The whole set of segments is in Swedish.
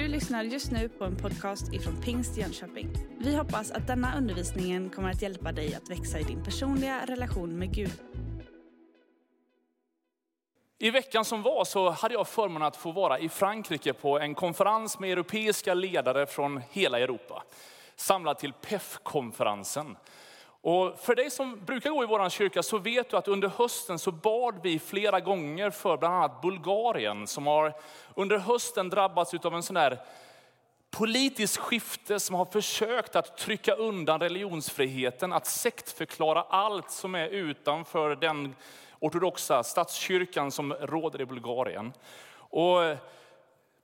Du lyssnar just nu på en podcast ifrån Pingst Jönköping. Vi hoppas att denna undervisning kommer att hjälpa dig att växa i din personliga relation med Gud. I veckan som var så hade jag förmånen att få vara i Frankrike på en konferens med europeiska ledare från hela Europa. Samlad till PEF-konferensen. Och för dig som brukar gå i vår kyrka så vet du att under hösten så bad vi flera gånger för bland annat Bulgarien som har under hösten drabbats av en sån där politisk skifte som har försökt att trycka undan religionsfriheten, att sektförklara allt som är utanför den ortodoxa statskyrkan som råder i Bulgarien. Och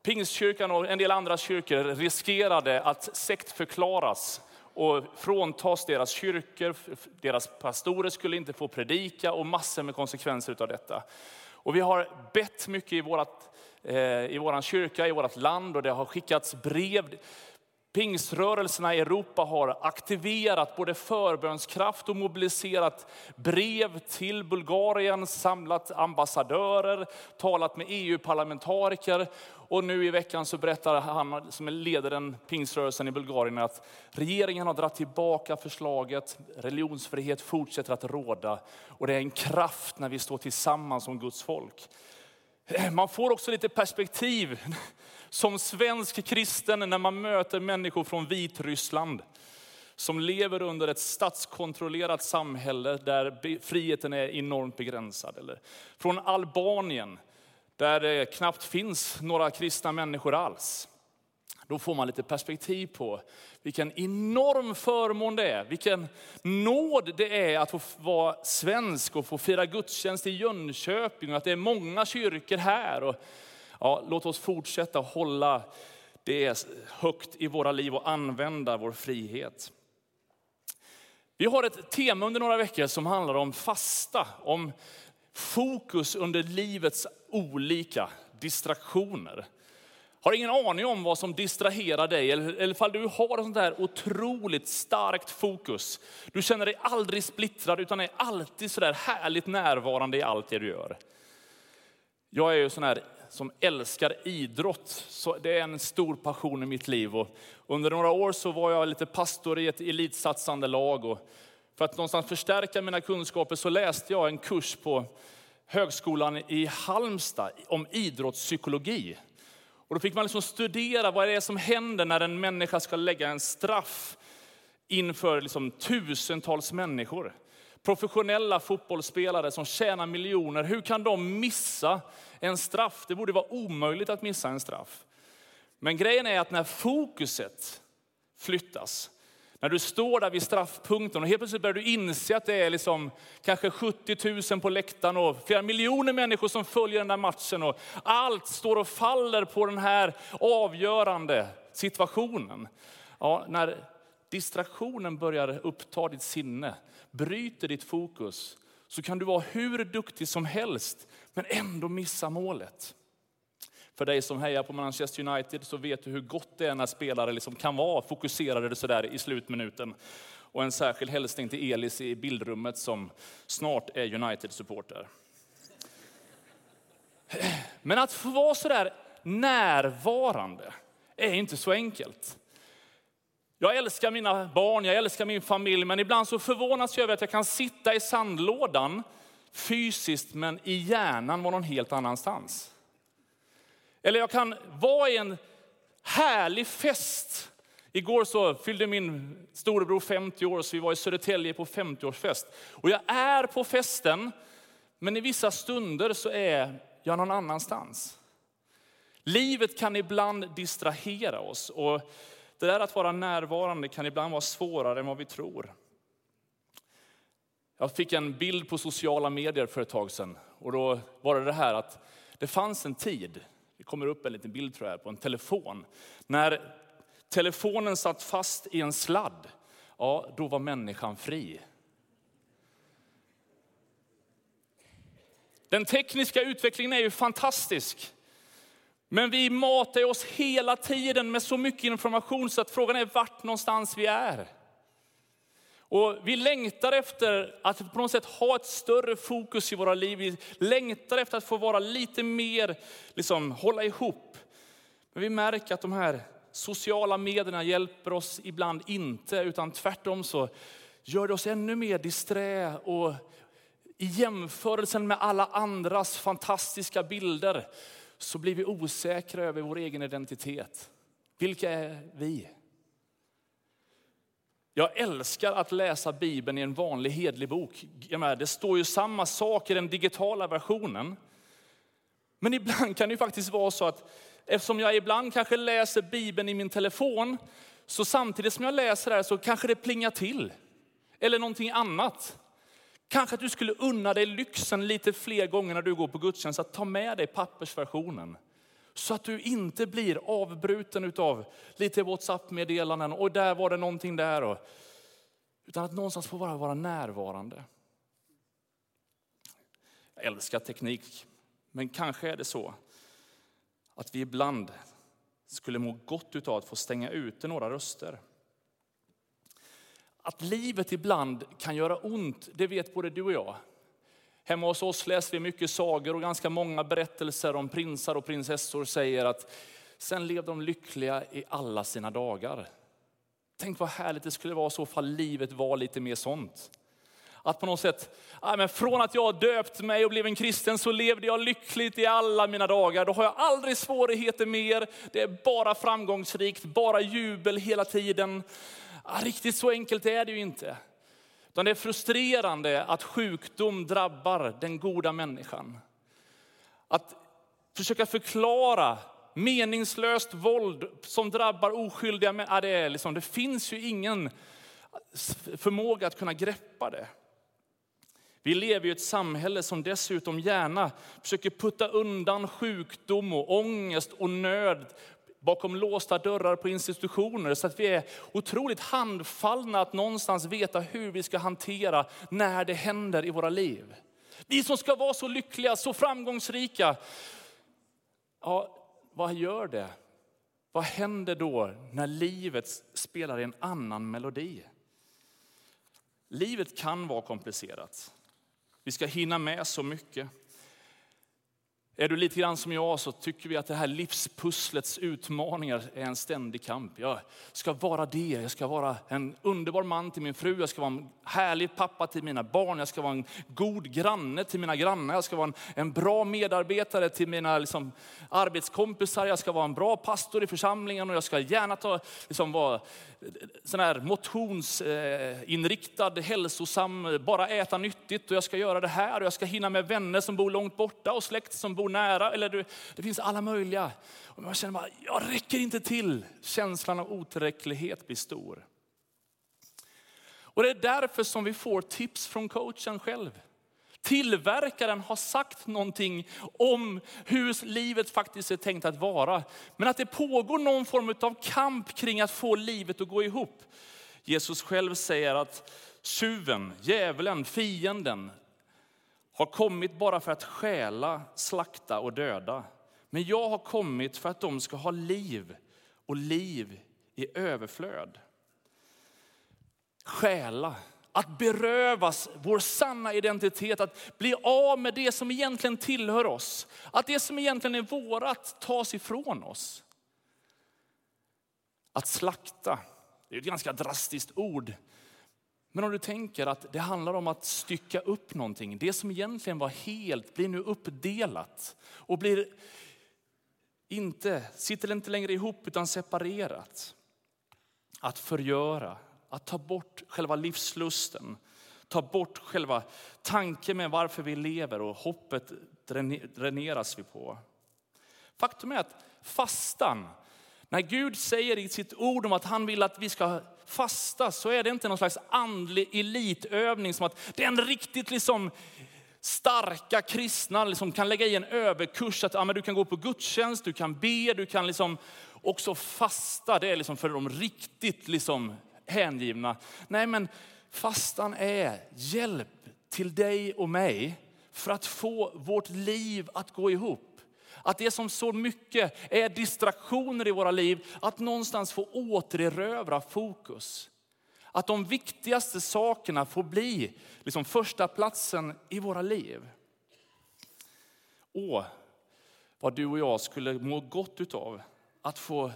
Pingstkyrkan och en del andra kyrkor riskerade att sektförklaras och fråntas deras kyrkor, deras pastorer skulle inte få predika och massor med konsekvenser av detta. Och vi har bett mycket i, vårat, eh, i vår kyrka, i vårt land och det har skickats brev. Pingsrörelserna i Europa har aktiverat både förbönskraft och mobiliserat brev till Bulgarien, samlat ambassadörer, talat med EU-parlamentariker och nu i veckan så berättar han som leder den pingsrörelsen i Bulgarien att regeringen har dragit tillbaka förslaget. Religionsfrihet fortsätter att råda och det är en kraft när vi står tillsammans som Guds folk. Man får också lite perspektiv som svensk kristen när man möter människor från Vitryssland som lever under ett statskontrollerat samhälle där friheten är enormt begränsad. Eller från Albanien där det knappt finns några kristna människor alls. Då får man lite perspektiv på vilken enorm förmån det är, vilken nåd det är att få vara svensk och få fira gudstjänst i Jönköping och att det är många kyrkor här. Och, ja, låt oss fortsätta hålla det högt i våra liv och använda vår frihet. Vi har ett tema under några veckor som handlar om fasta, om fokus under livets olika distraktioner. Har ingen aning om vad som distraherar dig, eller ifall du har ett sånt där otroligt starkt fokus. Du känner dig aldrig splittrad, utan är alltid så där härligt närvarande i allt det du gör. Jag är ju sån här som älskar idrott, så det är en stor passion i mitt liv. Och under några år så var jag lite pastor i ett elitsatsande lag. Och för att någonstans förstärka mina kunskaper så läste jag en kurs på högskolan i Halmstad om idrottspsykologi. Och då fick man liksom studera vad det är som händer när en människa ska lägga en straff inför liksom tusentals människor. Professionella fotbollsspelare som tjänar miljoner, hur kan de missa en straff? Det borde vara omöjligt att missa en straff. Men grejen är att när fokuset flyttas, när du står där vid straffpunkten och helt plötsligt börjar du inse att det är liksom kanske 70 000 på läktaren och flera miljoner människor som följer den där matchen. Och allt står och faller på den här avgörande situationen. Ja, när distraktionen börjar uppta ditt sinne, bryter ditt fokus, så kan du vara hur duktig som helst, men ändå missa målet. För dig som hejar på Manchester United så vet du hur gott det är när spelare liksom kan vara fokuserade sådär i slutminuten. Och en särskild hälsning till Elis i bildrummet som snart är United-supporter. Men att få vara sådär närvarande är inte så enkelt. Jag älskar mina barn, jag älskar min familj, men ibland så förvånas jag över att jag kan sitta i sandlådan fysiskt, men i hjärnan vara någon helt annanstans. Eller jag kan vara i en härlig fest. Igår så fyllde min storebror 50 år, så vi var i Södertälje på 50-årsfest. Och jag är på festen, men i vissa stunder så är jag någon annanstans. Livet kan ibland distrahera oss och det där att vara närvarande kan ibland vara svårare än vad vi tror. Jag fick en bild på sociala medier för ett tag sedan och då var det det här att det fanns en tid det kommer upp en liten bild tror jag på en telefon. När telefonen satt fast i en sladd, ja då var människan fri. Den tekniska utvecklingen är ju fantastisk. Men vi matar oss hela tiden med så mycket information så att frågan är vart någonstans vi är. Och vi längtar efter att på något sätt ha ett större fokus i våra liv. Vi längtar efter att få vara lite mer, liksom hålla ihop. Men vi märker att de här sociala medierna hjälper oss ibland inte, utan tvärtom så gör det oss ännu mer disträ och i jämförelsen med alla andras fantastiska bilder så blir vi osäkra över vår egen identitet. Vilka är vi? Jag älskar att läsa Bibeln i en vanlig hedlig bok. Det står ju samma sak i den digitala versionen. Men ibland kan det faktiskt vara så att eftersom jag ibland kanske läser Bibeln i min telefon, så samtidigt som jag läser det här så kanske det plingar till. Eller någonting annat. Kanske att du skulle unna dig lyxen lite fler gånger när du går på gudstjänst, att ta med dig pappersversionen. Så att du inte blir avbruten av lite WhatsApp-meddelanden och där var det någonting där. Och, utan att någonstans få bara vara närvarande. Jag älskar teknik, men kanske är det så att vi ibland skulle må gott av att få stänga ute några röster. Att livet ibland kan göra ont, det vet både du och jag. Hemma hos oss läser vi mycket sagor och ganska många berättelser om prinsar och prinsessor säger att sen levde de lyckliga i alla sina dagar. Tänk vad härligt det skulle vara så fall livet var lite mer sånt. Att på något sätt, men från att jag döpt mig och blev en kristen så levde jag lyckligt i alla mina dagar. Då har jag aldrig svårigheter mer. Det är bara framgångsrikt, bara jubel hela tiden. Ja, riktigt så enkelt är det ju inte. Utan det är frustrerande att sjukdom drabbar den goda människan. Att försöka förklara meningslöst våld som drabbar oskyldiga människor, det, liksom, det finns ju ingen förmåga att kunna greppa det. Vi lever i ett samhälle som dessutom gärna försöker putta undan sjukdom och ångest och nöd bakom låsta dörrar på institutioner så att vi är otroligt handfallna att någonstans veta hur vi ska hantera när det händer i våra liv. Vi som ska vara så lyckliga, så framgångsrika. Ja, vad gör det? Vad händer då när livet spelar en annan melodi? Livet kan vara komplicerat. Vi ska hinna med så mycket. Är du lite grann som jag så tycker vi att det här livspusslets utmaningar är en ständig kamp. Jag ska vara det, jag ska vara en underbar man till min fru, jag ska vara en härlig pappa till mina barn, jag ska vara en god granne till mina grannar, jag ska vara en, en bra medarbetare till mina liksom, arbetskompisar, jag ska vara en bra pastor i församlingen och jag ska gärna ta, liksom, vara eh, sån här motionsinriktad, hälsosam, bara äta nyttigt och jag ska göra det här och jag ska hinna med vänner som bor långt borta och släkt som bor nära. Eller det finns alla möjliga. Och man känner bara, jag räcker inte till. Känslan av otillräcklighet blir stor. Och det är därför som vi får tips från coachen själv. Tillverkaren har sagt någonting om hur livet faktiskt är tänkt att vara. Men att det pågår någon form av kamp kring att få livet att gå ihop. Jesus själv säger att tjuven, djävulen, fienden har kommit bara för att stjäla, slakta och döda. Men jag har kommit för att de ska ha liv och liv i överflöd. Stjäla, att berövas vår sanna identitet, att bli av med det som egentligen tillhör oss. Att det som egentligen är vårat tas ifrån oss. Att slakta, det är ett ganska drastiskt ord. Men om du tänker att det handlar om att stycka upp någonting. Det som egentligen var helt blir nu uppdelat och blir inte, sitter inte längre ihop utan separerat. Att förgöra, att ta bort själva livslusten, ta bort själva tanken med varför vi lever och hoppet dräneras vi på. Faktum är att fastan, när Gud säger i sitt ord om att han vill att vi ska fasta så är det inte någon slags andlig elitövning som att det är en riktigt liksom starka kristna liksom kan lägga i en överkurs att ja, men du kan gå på gudstjänst, du kan be, du kan liksom också fasta. Det är liksom för de riktigt liksom hängivna. Nej, men fastan är hjälp till dig och mig för att få vårt liv att gå ihop. Att det som så mycket är distraktioner i våra liv, att någonstans få återerövra fokus. Att de viktigaste sakerna får bli liksom första platsen i våra liv. Åh, vad du och jag skulle må gott utav att få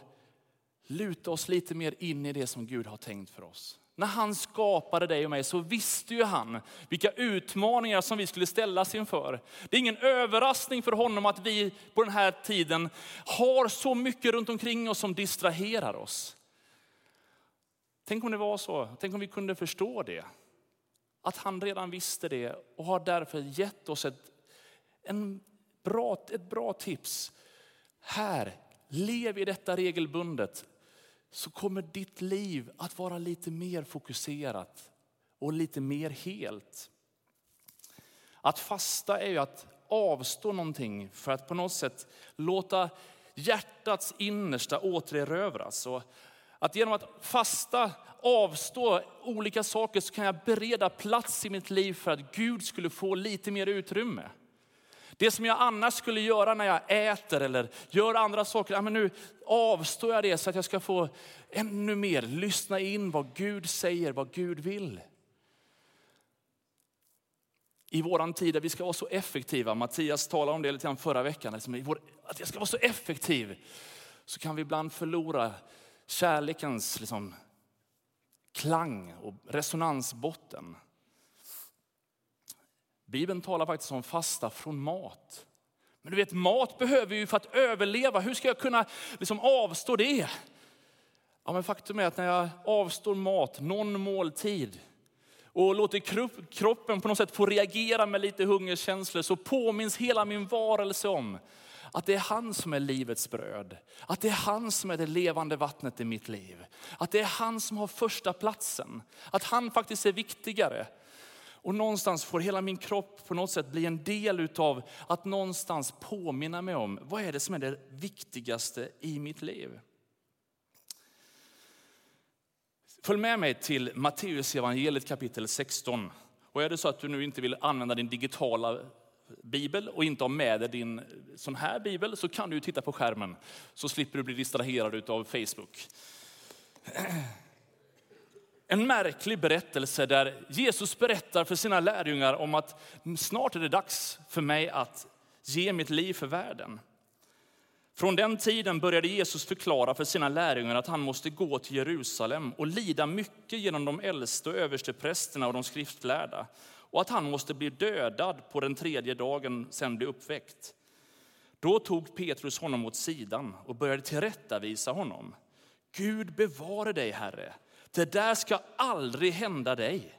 luta oss lite mer in i det som Gud har tänkt för oss. När han skapade dig och mig så visste ju han vilka utmaningar som vi skulle ställas inför. Det är ingen överraskning för honom att vi på den här tiden har så mycket runt omkring oss som distraherar oss. Tänk om det var så, tänk om vi kunde förstå det. Att han redan visste det och har därför gett oss ett, en bra, ett bra tips. Här, lev i detta regelbundet så kommer ditt liv att vara lite mer fokuserat och lite mer helt. Att fasta är ju att avstå någonting för att på något sätt låta hjärtats innersta återerövras. Och att genom att fasta, avstå olika saker så kan jag bereda plats i mitt liv för att Gud skulle få lite mer utrymme. Det som jag annars skulle göra när jag äter eller gör andra saker, ja, men nu avstår jag det så att jag ska få ännu mer lyssna in vad Gud säger, vad Gud vill. I våran tid där vi ska vara så effektiva, Mattias talade om det lite grann förra veckan, liksom, att jag ska vara så effektiv, så kan vi ibland förlora kärlekens liksom, klang och resonansbotten. Bibeln talar faktiskt om fasta från mat. Men du vet, mat behöver vi för att överleva. Hur ska jag kunna liksom avstå det? Ja, men faktum är att när jag avstår mat, någon måltid, och låter kroppen på något sätt få reagera med lite hungerkänslor, så påminns hela min varelse om att det är han som är livets bröd. Att det är han som är det levande vattnet i mitt liv. Att det är han som har första platsen. Att han faktiskt är viktigare. Och någonstans får hela min kropp på något sätt bli en del utav att någonstans påminna mig om vad är det som är det viktigaste i mitt liv. Följ med mig till Matteus evangeliet kapitel 16. Och är det så att du nu inte vill använda din digitala bibel och inte har med dig din sån här bibel så kan du titta på skärmen så slipper du bli distraherad av Facebook. En märklig berättelse där Jesus berättar för sina lärjungar om att snart är det dags för mig att ge mitt liv för världen. Från den tiden började Jesus förklara för sina lärjungar att han måste gå till Jerusalem och lida mycket genom de äldste och översteprästerna och de skriftlärda och att han måste bli dödad på den tredje dagen, sen bli uppväckt. Då tog Petrus honom åt sidan och började tillrättavisa honom. Gud bevare dig, Herre. Det där ska aldrig hända dig.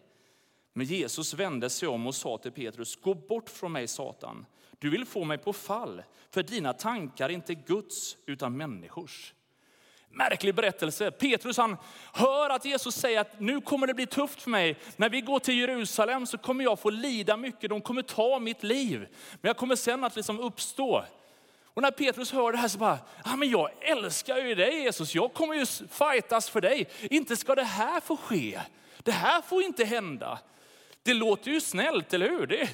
Men Jesus vände sig om och sa till Petrus, gå bort från mig Satan. Du vill få mig på fall, för dina tankar är inte Guds utan människors. Märklig berättelse. Petrus han hör att Jesus säger att nu kommer det bli tufft för mig. När vi går till Jerusalem så kommer jag få lida mycket. De kommer ta mitt liv. Men jag kommer sen att liksom uppstå. Och när Petrus hör det här så bara, ja, men jag älskar ju dig Jesus. Jag kommer ju fightas för dig. Inte ska det här få ske. Det här får inte hända. Det låter ju snällt, eller hur? Det,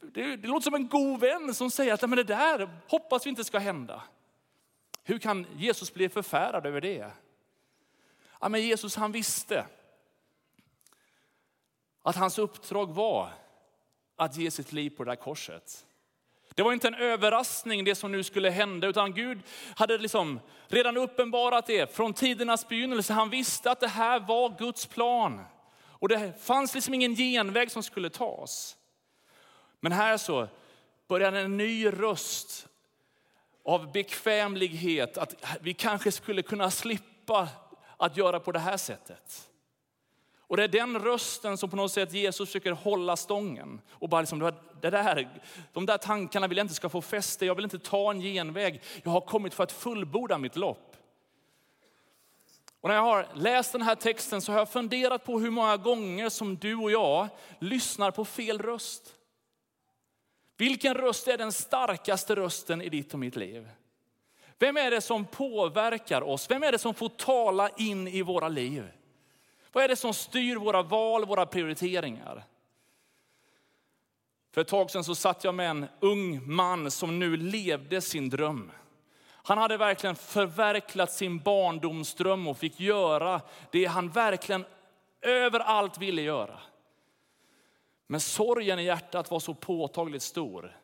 det, det låter som en god vän som säger att men det där hoppas vi inte ska hända. Hur kan Jesus bli förfärad över det? Ja, men Jesus han visste att hans uppdrag var att ge sitt liv på det där korset. Det var inte en överraskning det som nu skulle hända, utan Gud hade liksom redan uppenbarat det från tidernas begynnelse. Han visste att det här var Guds plan. Och det fanns liksom ingen genväg som skulle tas. Men här så började en ny röst av bekvämlighet, att vi kanske skulle kunna slippa att göra på det här sättet. Och det är den rösten som på något sätt Jesus försöker hålla stången. Och bara liksom, det där, de där tankarna vill jag inte ska få fäste, jag vill inte ta en genväg. Jag har kommit för att fullborda mitt lopp. Och när jag har läst den här texten så har jag funderat på hur många gånger som du och jag lyssnar på fel röst. Vilken röst är den starkaste rösten i ditt och mitt liv? Vem är det som påverkar oss? Vem är det som får tala in i våra liv? Vad är det som styr våra val, våra prioriteringar? För ett tag sedan så satt jag med en ung man som nu levde sin dröm. Han hade verkligen förverkligat sin barndomsdröm och fick göra det han verkligen överallt ville göra. Men sorgen i hjärtat var så påtagligt stor.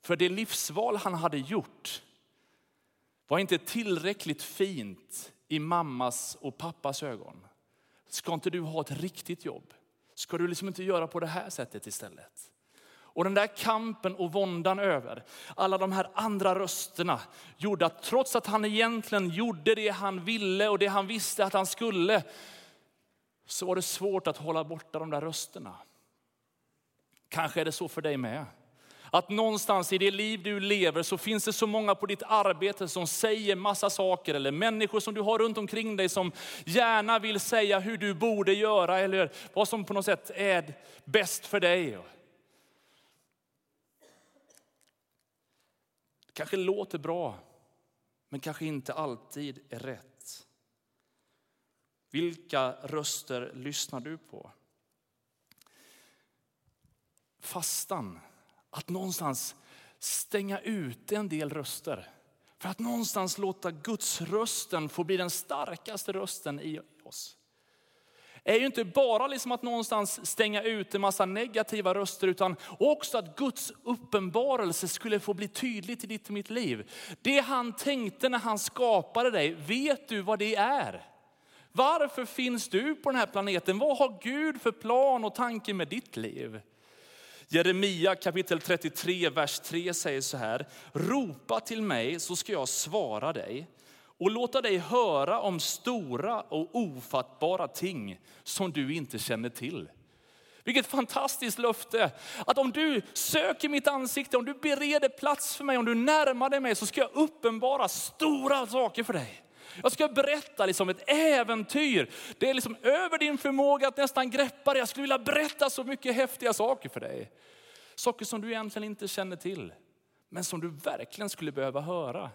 För det livsval han hade gjort var inte tillräckligt fint i mammas och pappas ögon. Ska inte du ha ett riktigt jobb? Ska du liksom inte göra på det här sättet istället? Och den där kampen och våndan över alla de här andra rösterna gjorde att trots att han egentligen gjorde det han ville och det han visste att han skulle, så var det svårt att hålla borta de där rösterna. Kanske är det så för dig med. Att någonstans i det liv du lever så finns det så många på ditt arbete som säger massa saker eller människor som du har runt omkring dig som gärna vill säga hur du borde göra eller vad som på något sätt är bäst för dig. Kanske låter bra, men kanske inte alltid är rätt. Vilka röster lyssnar du på? Fastan, att någonstans stänga ut en del röster. För att någonstans låta Guds rösten få bli den starkaste rösten i oss Det är ju inte bara liksom att någonstans stänga ut en massa negativa röster, utan också att Guds uppenbarelse skulle få bli tydligt i ditt och mitt liv. Det han tänkte när han skapade dig, vet du vad det är? Varför finns du på den här planeten? Vad har Gud för plan och tanke med ditt liv? Jeremia kapitel 33, vers 3 säger så här. Ropa till mig så ska jag svara dig och låta dig höra om stora och ofattbara ting som du inte känner till. Vilket fantastiskt löfte. Att om du söker mitt ansikte, om du bereder plats för mig, om du närmar dig mig så ska jag uppenbara stora saker för dig. Jag ska berätta liksom ett äventyr. Det är liksom över din förmåga att nästan greppa det. Jag skulle vilja berätta så mycket häftiga saker för dig. Saker som du egentligen inte känner till, men som du verkligen skulle behöva höra.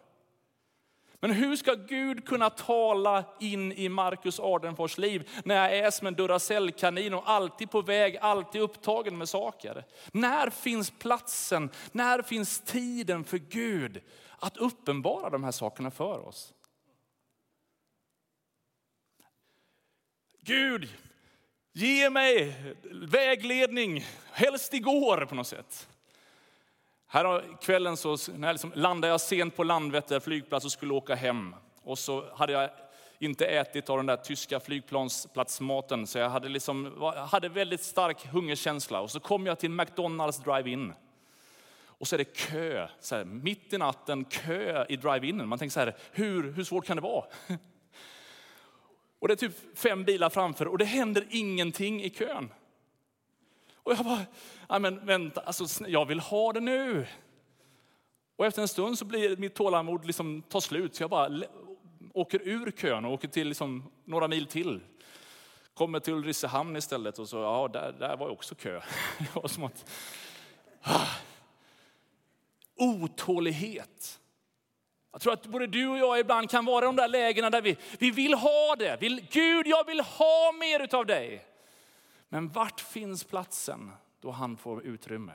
Men hur ska Gud kunna tala in i Marcus Ardenfors liv när jag är som en Duracell-kanin och alltid på väg, alltid upptagen med saker? När finns platsen, när finns tiden för Gud att uppenbara de här sakerna för oss? Gud, ge mig vägledning, helst igår på något sätt. Här kvällen så när liksom landade jag sent på Landvetter flygplats och skulle åka hem. Och så hade jag inte ätit av den där tyska flygplansplatsmaten, så jag hade, liksom, hade väldigt stark hungerkänsla. Och så kom jag till McDonalds drive-in. Och så är det kö, så här, mitt i natten, kö i drive-inen. Man tänker så här, hur, hur svårt kan det vara? Och det är typ fem bilar framför och det händer ingenting i kön. Och jag bara, men vänta, alltså, jag vill ha det nu. Och efter en stund så blir mitt tålamod liksom, tar slut, så jag bara åker ur kön och åker till liksom, några mil till. Kommer till Ulricehamn istället och så, ja, där, där var också kö. Det var som att, ah. Otålighet. Jag tror att både du och jag ibland kan vara i de där lägena där vi, vi vill ha det. Vill, Gud, jag vill ha mer av dig. Men vart finns platsen då han får utrymme?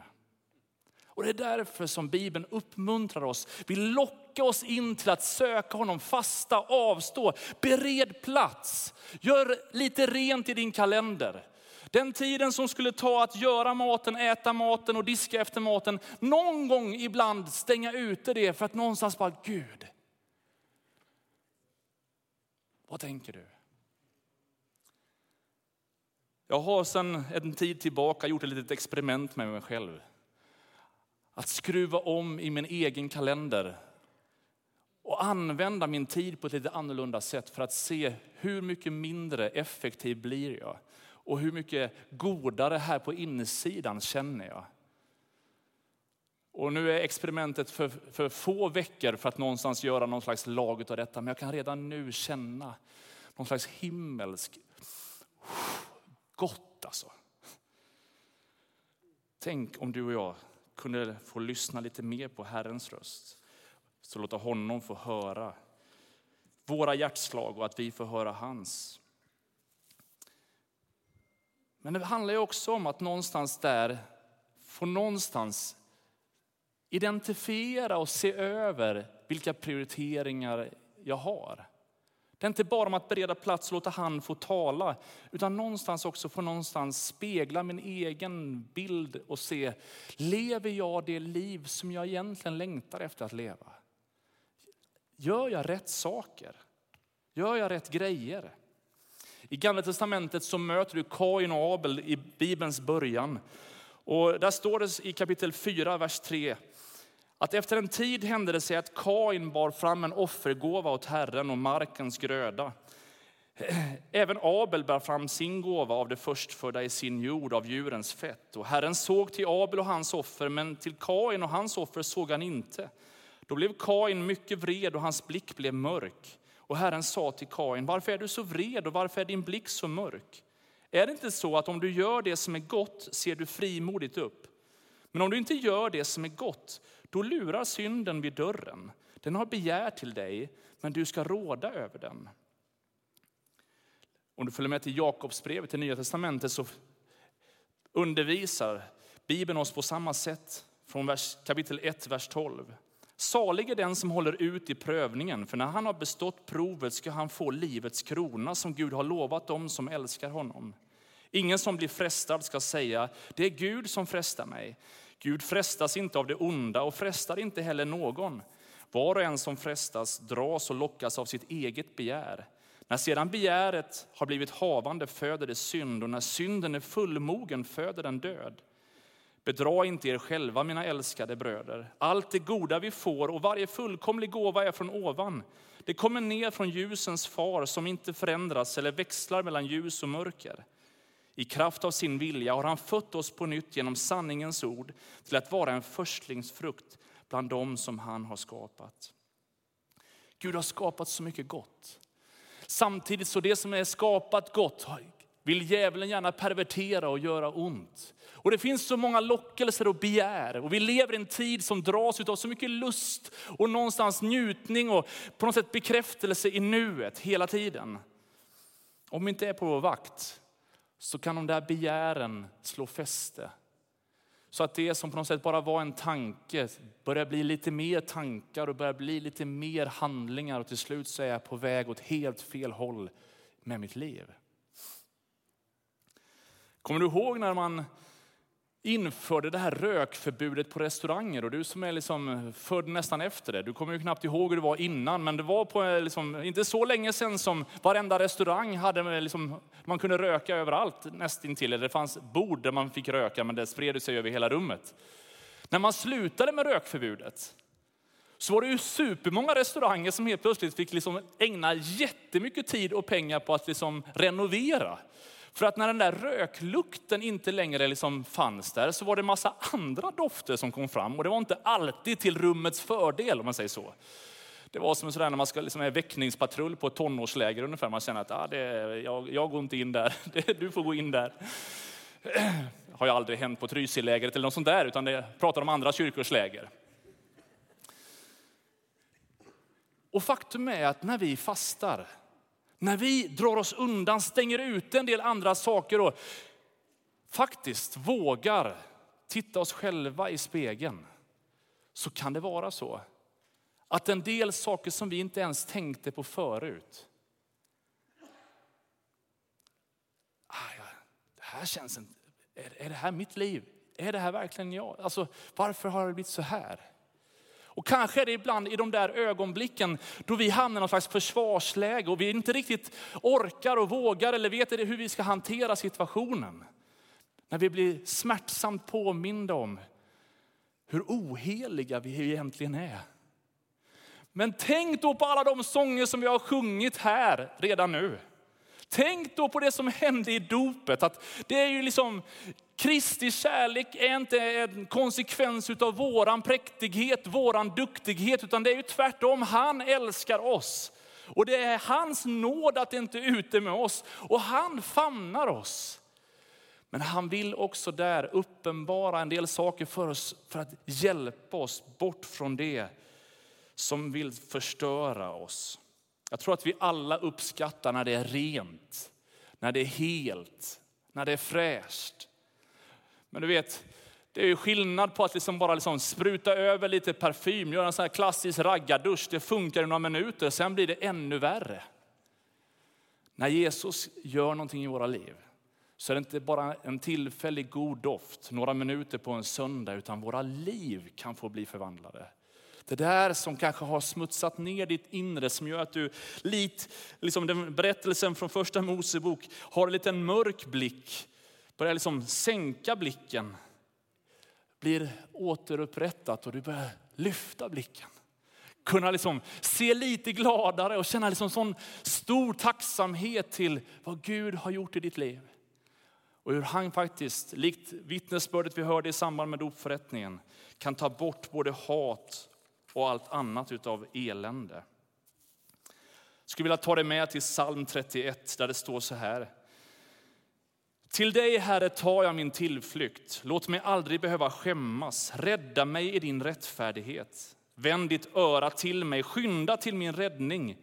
Och Det är därför som Bibeln uppmuntrar oss, vill locka oss in till att söka honom, fasta, avstå, bered plats. Gör lite rent i din kalender. Den tiden som skulle ta att göra maten, äta maten och diska efter maten. Någon gång ibland stänga ute det för att någonstans bara, Gud. Vad tänker du? Jag har sedan en tid tillbaka gjort ett litet experiment med mig själv. Att skruva om i min egen kalender och använda min tid på ett lite annorlunda sätt för att se hur mycket mindre effektiv blir jag och hur mycket godare här på insidan känner jag. Och nu är experimentet för, för få veckor för att någonstans göra någon slags lag av detta, men jag kan redan nu känna någon slags himmelsk gott alltså. Tänk om du och jag kunde få lyssna lite mer på Herrens röst. Så låta honom få höra våra hjärtslag och att vi får höra hans. Men det handlar ju också om att någonstans där få någonstans identifiera och se över vilka prioriteringar jag har. Det är inte bara om att bereda plats och låta han få tala, utan någonstans också få någonstans spegla min egen bild och se, lever jag det liv som jag egentligen längtar efter att leva? Gör jag rätt saker? Gör jag rätt grejer? I Gamla Testamentet så möter du Kain och Abel i Bibelns början. Och där står det i kapitel 4, vers 3, att efter en tid hände det sig att Kain bar fram en offergåva åt Herren och markens gröda. Även Abel bar fram sin gåva av det förstfödda i sin jord av djurens fett. Och Herren såg till Abel och hans offer, men till Kain och hans offer såg han inte. Då blev Kain mycket vred och hans blick blev mörk. Och Herren sa till Kain, varför är du så vred och varför är din blick så mörk? Är det inte så att om du gör det som är gott ser du frimodigt upp? Men om du inte gör det som är gott, då lurar synden vid dörren. Den har begär till dig, men du ska råda över den. Om du följer med till Jakobsbrevet i Nya Testamentet så undervisar Bibeln oss på samma sätt från vers, kapitel 1, vers 12. Salig är den som håller ut i prövningen, för när han har bestått provet ska han få livets krona som Gud har lovat dem som älskar honom. Ingen som blir frestad ska säga, det är Gud som frestar mig. Gud frestas inte av det onda och frestar inte heller någon. Var och en som frestas dras och lockas av sitt eget begär. När sedan begäret har blivit havande föder det synd och när synden är fullmogen föder den död. Bedra inte er själva, mina älskade bröder. Allt det goda vi får och varje fullkomlig gåva är från ovan. Det kommer ner från ljusens far som inte förändras eller växlar mellan ljus och mörker. I kraft av sin vilja har han fött oss på nytt genom sanningens ord till att vara en förstlingsfrukt bland dem som han har skapat. Gud har skapat så mycket gott. Samtidigt så det som är skapat gott vill djävulen gärna pervertera och göra ont. Och det finns så många lockelser och begär. Och vi lever i en tid som dras av så mycket lust och någonstans njutning och på något sätt bekräftelse i nuet hela tiden. Om vi inte är på vår vakt så kan de där begären slå fäste. Så att det som på något sätt bara var en tanke börjar bli lite mer tankar och börjar bli lite mer handlingar och till slut så är jag på väg åt helt fel håll med mitt liv. Kommer du ihåg när man införde det här rökförbudet på restauranger. Och du som är liksom född nästan efter det, du kommer ju knappt ihåg hur det var innan, men det var på eh, liksom, inte så länge sedan som varenda restaurang hade, eh, liksom, man kunde röka överallt nästintill. Eller det fanns bord där man fick röka, men det spred sig över hela rummet. När man slutade med rökförbudet så var det ju supermånga restauranger som helt plötsligt fick liksom ägna jättemycket tid och pengar på att liksom renovera. För att när den där röklukten inte längre liksom fanns där så var det massa andra dofter som kom fram och det var inte alltid till rummets fördel om man säger så. Det var som sådär när man ska liksom är väckningspatrull på ett tonårsläger ungefär. Man känner att ah, det, jag, jag går inte in där, du får gå in där. Har ju aldrig hänt på Trysillägret eller något sånt där, utan det pratar om andra kyrkors läger. Och faktum är att när vi fastar, när vi drar oss undan, stänger ut en del andra saker och faktiskt vågar titta oss själva i spegeln, så kan det vara så att en del saker som vi inte ens tänkte på förut, ah, det här känns inte, är det här mitt liv? Är det här verkligen jag? Alltså, varför har det blivit så här? Och kanske är det ibland i de där ögonblicken då vi hamnar i någon slags försvarsläge och vi inte riktigt orkar och vågar eller vet hur vi ska hantera situationen. När vi blir smärtsamt påminda om hur oheliga vi egentligen är. Men tänk då på alla de sånger som vi har sjungit här redan nu. Tänk då på det som hände i dopet. Att det är ju liksom, Kristi kärlek är inte en konsekvens av våran präktighet, våran duktighet, utan det är ju tvärtom. Han älskar oss. Och det är hans nåd att det inte är ute med oss. Och han famnar oss. Men han vill också där uppenbara en del saker för oss för att hjälpa oss bort från det som vill förstöra oss. Jag tror att vi alla uppskattar när det är rent, när det är helt, när det är fräscht. Men du vet, det är ju skillnad på att liksom bara liksom spruta över lite parfym, göra en sån här klassisk raggardusch. Det funkar i några minuter, sen blir det ännu värre. När Jesus gör någonting i våra liv så är det inte bara en tillfällig god doft några minuter på en söndag, utan våra liv kan få bli förvandlade. Det där som kanske har smutsat ner ditt inre, som gör att du, lit, liksom den berättelsen från första Mosebok, har en liten mörk blick, börjar liksom sänka blicken, blir återupprättat och du börjar lyfta blicken. Kunna liksom se lite gladare och känna liksom sån stor tacksamhet till vad Gud har gjort i ditt liv. Och hur han faktiskt, likt vittnesbördet vi hörde i samband med dopförrättningen, kan ta bort både hat och allt annat utav elände. Jag skulle vilja ta dig med till psalm 31 där det står så här. Till dig, Herre, tar jag min tillflykt. Låt mig aldrig behöva skämmas. Rädda mig i din rättfärdighet. Vänd ditt öra till mig, skynda till min räddning.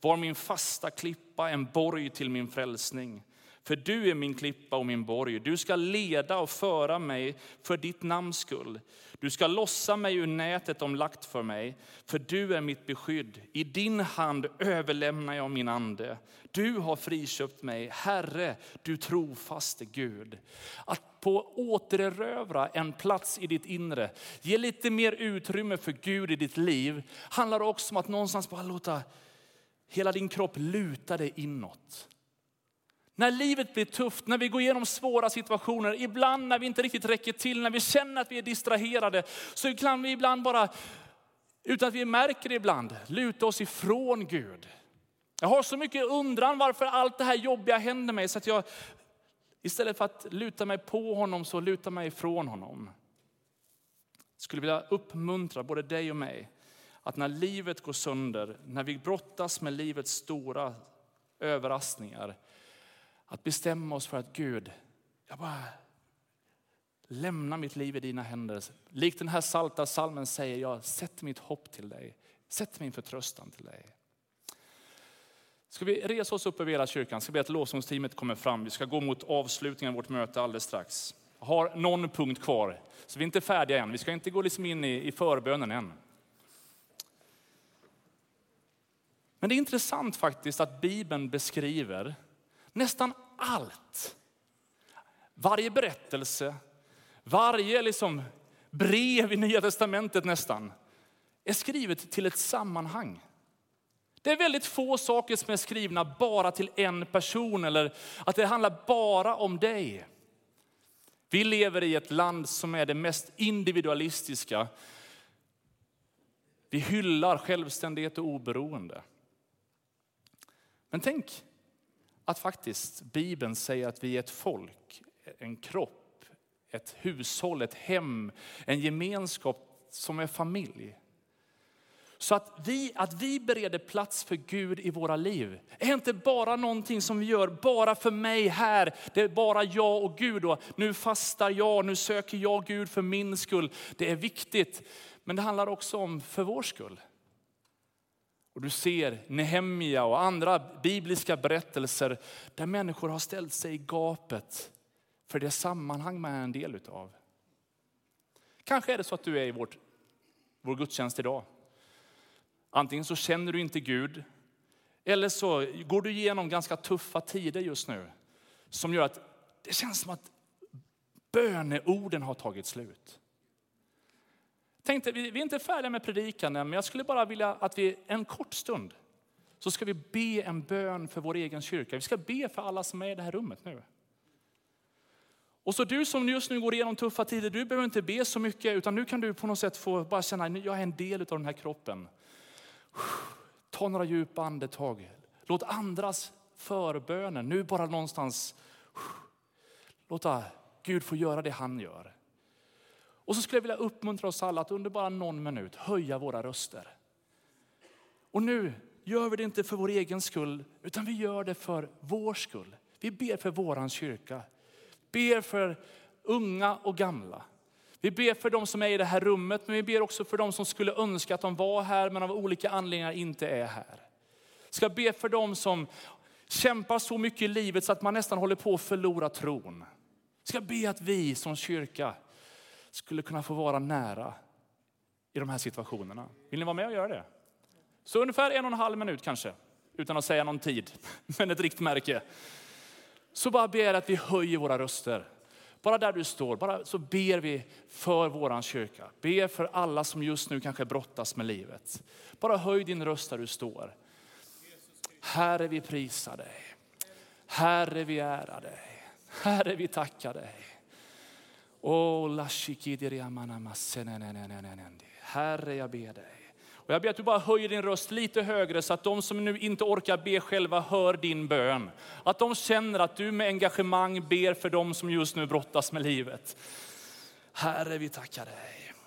Var min fasta klippa, en borg till min frälsning. För du är min klippa och min borg. Du ska leda och föra mig för ditt namns skull. Du ska lossa mig ur nätet de lagt för mig, för du är mitt beskydd. I din hand överlämnar jag min ande. Du har friköpt mig, Herre, du trofaste Gud. Att på återerövra en plats i ditt inre, ge lite mer utrymme för Gud i ditt liv, handlar också om att någonstans bara låta hela din kropp luta dig inåt. När livet blir tufft, när vi går igenom svåra situationer, ibland när vi inte riktigt räcker till, när vi känner att vi är distraherade, så kan vi ibland bara, utan att vi märker det ibland, luta oss ifrån Gud. Jag har så mycket undran varför allt det här jobbiga händer mig, så att jag istället för att luta mig på honom så lutar mig ifrån honom. Jag skulle vilja uppmuntra både dig och mig att när livet går sönder, när vi brottas med livets stora överraskningar, att bestämma oss för att Gud, jag bara lämnar mitt liv i dina händer. Likt den här salta salmen säger jag, sätt mitt hopp till dig. Sätt min förtröstan till dig. Ska vi resa oss upp över hela kyrkan? Ska be att lovsångsteamet kommer fram. Vi ska gå mot avslutningen av vårt möte alldeles strax. Jag har någon punkt kvar, så vi är inte färdiga än. Vi ska inte gå liksom in i, i förbönen än. Men det är intressant faktiskt att Bibeln beskriver Nästan allt. Varje berättelse, varje liksom brev i Nya Testamentet nästan, är skrivet till ett sammanhang. Det är väldigt få saker som är skrivna bara till en person eller att det handlar bara om dig. Vi lever i ett land som är det mest individualistiska. Vi hyllar självständighet och oberoende. Men tänk att faktiskt Bibeln säger att vi är ett folk, en kropp, ett hushåll, ett hem, en gemenskap som är familj. Så att vi, att vi bereder plats för Gud i våra liv är inte bara någonting som vi gör bara för mig här. Det är bara jag och Gud och nu fastar jag, nu söker jag Gud för min skull. Det är viktigt, men det handlar också om för vår skull. Och du ser Nehemia och andra bibliska berättelser där människor har ställt sig i gapet för det sammanhang man är en del utav. Kanske är det så att du är i vårt, vår gudstjänst idag. Antingen så känner du inte Gud, eller så går du igenom ganska tuffa tider just nu. Som gör att det känns som att böneorden har tagit slut tänkte, vi, vi är inte färdiga med predikan än, men jag skulle bara vilja att vi en kort stund så ska vi be en bön för vår egen kyrka. Vi ska be för alla som är i det här rummet nu. Och så du som just nu går igenom tuffa tider, du behöver inte be så mycket, utan nu kan du på något sätt få bara känna, att jag är en del av den här kroppen. Ta några djupa andetag. Låt andras förböner nu bara någonstans, låta Gud få göra det han gör. Och så skulle jag vilja uppmuntra oss alla att under bara någon minut höja våra röster. Och nu gör vi det inte för vår egen skull, utan vi gör det för vår skull. Vi ber för våran kyrka. Ber för unga och gamla. Vi ber för de som är i det här rummet, men vi ber också för de som skulle önska att de var här, men av olika anledningar inte är här. Ska be för de som kämpar så mycket i livet så att man nästan håller på att förlora tron. Ska be att vi som kyrka skulle kunna få vara nära i de här situationerna. Vill ni vara med och göra det? Så ungefär en och en halv minut kanske, utan att säga någon tid, men ett riktmärke. Så bara ber att vi höjer våra röster. Bara där du står, bara så ber vi för våran kyrka. Ber för alla som just nu kanske brottas med livet. Bara höj din röst där du står. Herre, vi prisar dig. Herre, vi ärar dig. Herre, vi tackar dig. Oh, Herre, jag ber dig. Och jag ber att du bara höjer din röst lite högre så att de som nu inte orkar be själva hör din bön. Att de känner att du med engagemang ber för dem som just nu brottas med livet. Herre, vi tackar dig.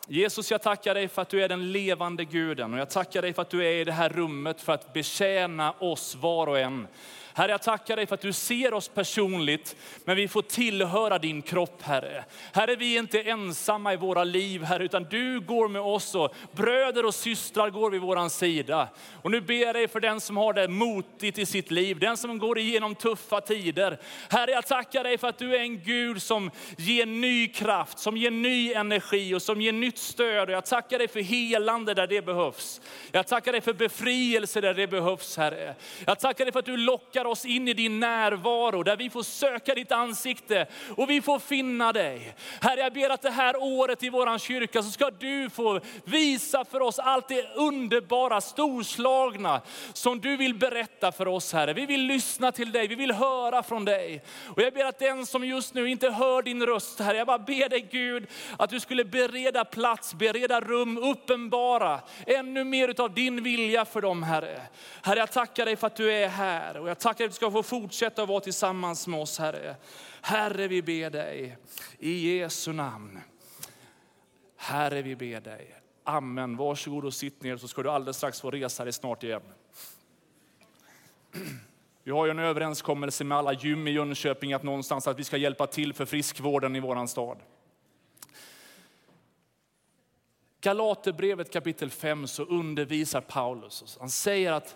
Jesus, jag tackar dig för att du är den levande guden och jag tackar dig för att du är i det här rummet för att betjäna oss var och en. Herre, jag tackar dig för att du ser oss personligt, men vi får tillhöra din kropp, Herre. Herre, vi är inte ensamma i våra liv, Herre, utan du går med oss och bröder och systrar går vid våran sida. Och nu ber jag dig för den som har det motigt i sitt liv, den som går igenom tuffa tider. Herre, jag tackar dig för att du är en Gud som ger ny kraft, som ger ny energi och som ger nytt stöd. Och jag tackar dig för helande där det behövs. Jag tackar dig för befrielse där det behövs, Herre. Jag tackar dig för att du lockar lockar oss in i din närvaro där vi får söka ditt ansikte och vi får finna dig. Herre, jag ber att det här året i vår kyrka så ska du få visa för oss allt det underbara, storslagna som du vill berätta för oss Herre. Vi vill lyssna till dig, vi vill höra från dig. Och jag ber att den som just nu inte hör din röst Herre, jag bara ber dig Gud att du skulle bereda plats, bereda rum, uppenbara ännu mer av din vilja för dem Herre. Herre, jag tackar dig för att du är här och jag tackar tackar att du ska få fortsätta vara tillsammans med oss Herre. Herre vi ber dig i Jesu namn. Herre vi ber dig. Amen. Varsågod och sitt ner så ska du alldeles strax få resa dig snart igen. Vi har ju en överenskommelse med alla gym i Jönköping att någonstans att vi ska hjälpa till för friskvården i våran stad. Galaterbrevet kapitel 5 så undervisar Paulus. oss. Han säger att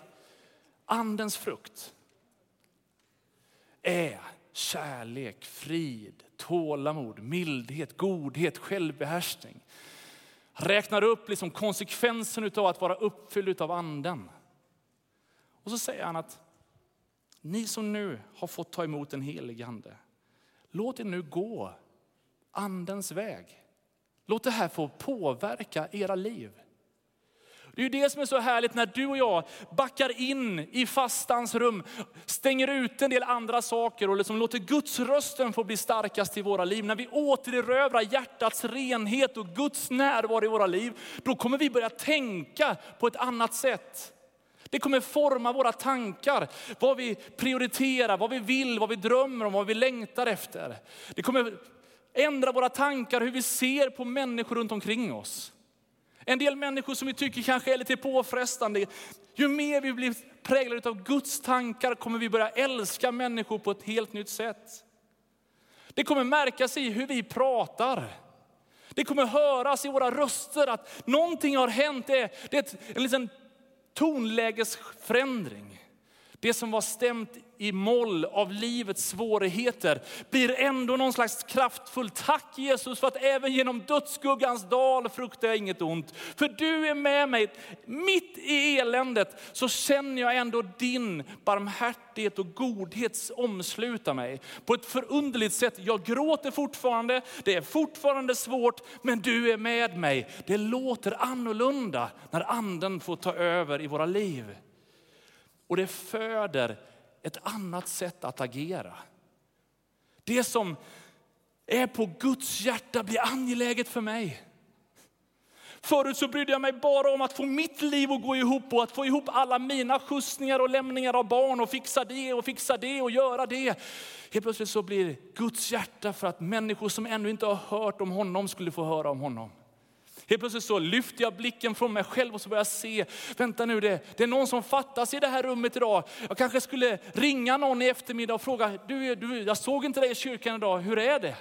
andens frukt är kärlek, frid, tålamod, mildhet, godhet, självbehärskning. Räknar upp liksom konsekvensen av att vara uppfylld av anden. Och så säger han att ni som nu har fått ta emot en helig ande, låt er nu gå andens väg. Låt det här få påverka era liv. Det är ju det som är så härligt när du och jag backar in i fastans rum, stänger ut en del andra saker och liksom låter Guds rösten få bli starkast i våra liv. När vi återerövrar hjärtats renhet och Guds närvaro i våra liv, då kommer vi börja tänka på ett annat sätt. Det kommer forma våra tankar, vad vi prioriterar, vad vi vill, vad vi drömmer om, vad vi längtar efter. Det kommer ändra våra tankar, hur vi ser på människor runt omkring oss. En del människor som vi tycker kanske är lite påfrestande. Ju mer vi blir präglade av Guds tankar kommer vi börja älska människor på ett helt nytt sätt. Det kommer märkas i hur vi pratar. Det kommer höras i våra röster att någonting har hänt. Det är, det är en liten tonlägesförändring. Det som var stämt i moll av livets svårigheter blir ändå någon slags kraftfull tack Jesus för att även genom dödsskuggans dal fruktar jag inget ont. För du är med mig. Mitt i eländet så känner jag ändå din barmhärtighet och godhet omsluta mig. På ett förunderligt sätt. Jag gråter fortfarande, det är fortfarande svårt, men du är med mig. Det låter annorlunda när anden får ta över i våra liv. Och det föder ett annat sätt att agera. Det som är på Guds hjärta blir angeläget för mig. Förut så brydde jag mig bara om att få mitt liv att gå ihop och att få ihop alla mina skjutsningar och lämningar av barn och fixa det och fixa det och göra det. Helt plötsligt så blir Guds hjärta för att människor som ännu inte har hört om honom skulle få höra om honom. Helt plötsligt så lyfter jag blicken från mig själv och så börjar jag se, vänta nu det, det är någon som fattas i det här rummet idag. Jag kanske skulle ringa någon i eftermiddag och fråga, du, du, jag såg inte dig i kyrkan idag, hur är det?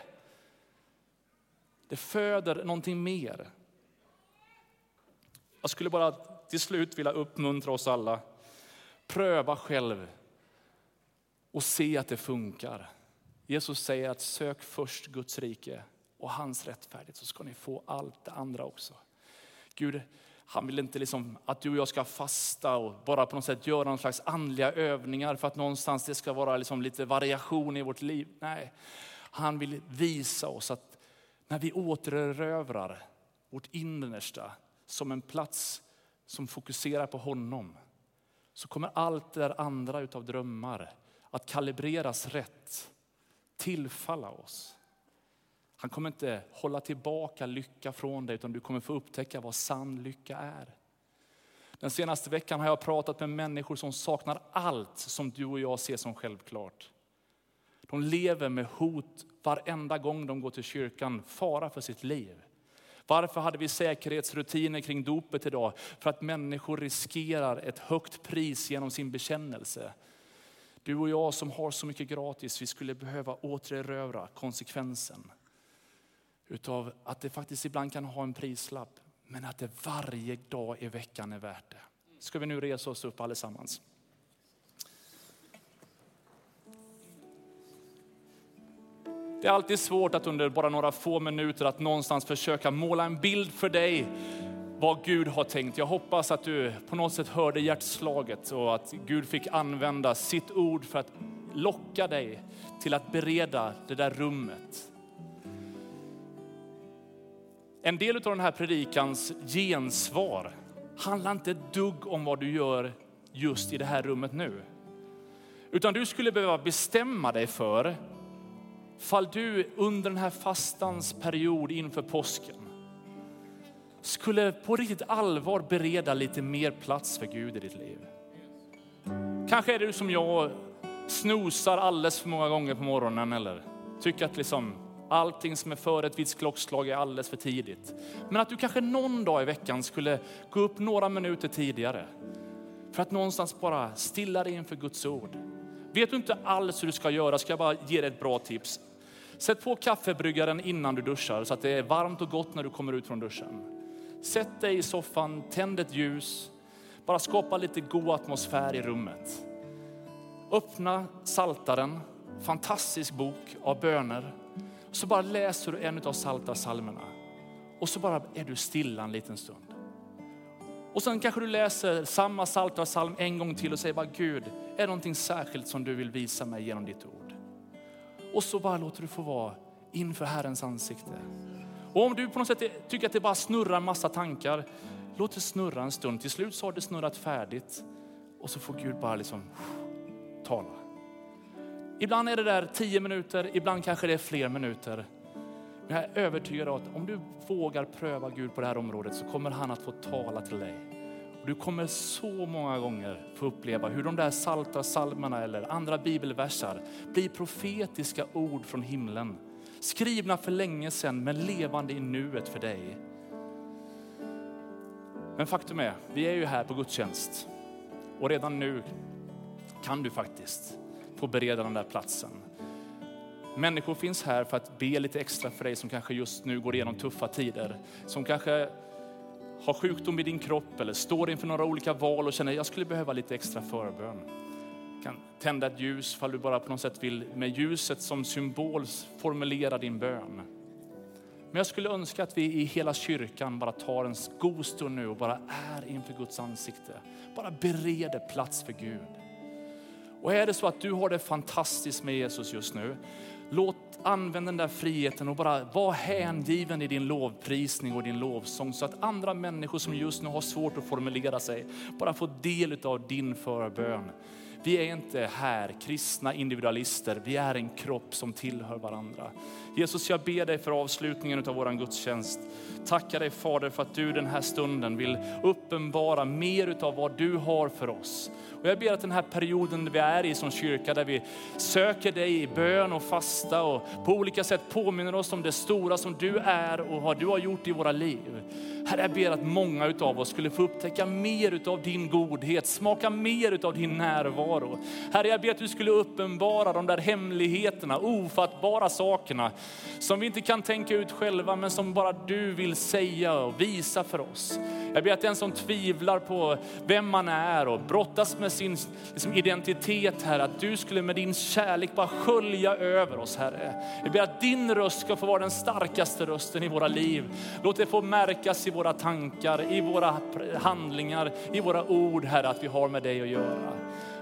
Det föder någonting mer. Jag skulle bara till slut vilja uppmuntra oss alla. Pröva själv och se att det funkar. Jesus säger att sök först Guds rike och hans rättfärdighet så ska ni få allt det andra också. Gud, han vill inte liksom att du och jag ska fasta och bara på något sätt göra någon slags andliga övningar för att någonstans det ska vara liksom lite variation i vårt liv. Nej, Han vill visa oss att när vi återerövrar vårt innersta som en plats som fokuserar på honom, så kommer allt det där andra utav drömmar att kalibreras rätt, tillfalla oss. Han kommer inte hålla tillbaka lycka från dig, utan du kommer få upptäcka vad sann lycka är. Den senaste veckan har jag pratat med människor som saknar allt som du och jag ser som självklart. De lever med hot varenda gång de går till kyrkan, fara för sitt liv. Varför hade vi säkerhetsrutiner kring dopet idag? För att människor riskerar ett högt pris genom sin bekännelse. Du och jag som har så mycket gratis, vi skulle behöva återerövra konsekvensen utav att det faktiskt ibland kan ha en prislapp, men att det varje dag i veckan är värt det. Ska vi nu resa oss upp allesammans? Det är alltid svårt att under bara några få minuter att någonstans försöka måla en bild för dig vad Gud har tänkt. Jag hoppas att du på något sätt hörde hjärtslaget och att Gud fick använda sitt ord för att locka dig till att bereda det där rummet. En del av den här predikans gensvar handlar inte ett dugg om vad du gör just i det här rummet nu. Utan du skulle behöva bestämma dig för fall du under den här fastans period inför påsken skulle på riktigt allvar bereda lite mer plats för Gud i ditt liv. Kanske är det du som jag snosar alldeles för många gånger på morgonen eller tycker att liksom allting som är före ett visst klockslag är alldeles för tidigt. Men att du kanske någon dag i veckan skulle gå upp några minuter tidigare för att någonstans bara stilla dig inför Guds ord. Vet du inte alls hur du ska göra ska jag bara ge dig ett bra tips. Sätt på kaffebryggaren innan du duschar så att det är varmt och gott när du kommer ut från duschen. Sätt dig i soffan, tänd ett ljus, bara skapa lite god atmosfär i rummet. Öppna Saltaren, fantastisk bok av böner. Så bara läser du en av Salta salmerna och så bara är du stilla en liten stund. Och sen kanske du läser samma Salta salm en gång till och säger bara Gud, är det någonting särskilt som du vill visa mig genom ditt ord? Och så bara låter du få vara inför Herrens ansikte. Och om du på något sätt tycker att det bara snurrar en massa tankar, låt det snurra en stund. Till slut så har det snurrat färdigt och så får Gud bara liksom tala. Ibland är det där tio minuter, ibland kanske det är fler minuter. Men jag är övertygad om att om du vågar pröva Gud på det här området så kommer han att få tala till dig. Du kommer så många gånger få uppleva hur de där salta salmerna eller andra bibelversar blir profetiska ord från himlen Skrivna för länge sedan men levande i nuet för dig. Men faktum är, vi är ju här på gudstjänst och redan nu kan du faktiskt får bereda den där platsen. Människor finns här för att be lite extra för dig som kanske just nu går igenom tuffa tider. Som kanske har sjukdom i din kropp eller står inför några olika val och känner jag skulle behöva lite extra förbön kan tända ett ljus fall du bara på något sätt vill med ljuset som symbol formulera din bön. Men jag skulle önska att vi i hela kyrkan bara tar en god stund nu och bara är inför Guds ansikte. Bara bereder plats för Gud. Och är det så att du har det fantastiskt med Jesus just nu, låt använda den där friheten och bara vara hängiven i din lovprisning och din lovsång så att andra människor som just nu har svårt att formulera sig bara får del av din förbön. Vi är inte här kristna individualister, vi är en kropp som tillhör varandra. Jesus, jag ber dig för avslutningen av vår gudstjänst. Tackar dig Fader för att du den här stunden vill uppenbara mer av vad du har för oss. Och jag ber att den här perioden vi är i som kyrka, där vi söker dig i bön och fasta och på olika sätt påminner oss om det stora som du är och vad du har gjort i våra liv. Herre, jag ber att många av oss skulle få upptäcka mer av din godhet, smaka mer av din närvaro närvaro. Herre, jag ber att du skulle uppenbara de där hemligheterna, ofattbara sakerna som vi inte kan tänka ut själva, men som bara du vill säga och visa för oss. Jag ber att den som tvivlar på vem man är och brottas med sin liksom, identitet, Herre, att du skulle med din kärlek bara skölja över oss, Herre. Jag ber att din röst ska få vara den starkaste rösten i våra liv. Låt det få märkas i våra tankar, i våra handlingar, i våra ord, Herre, att vi har med dig att göra.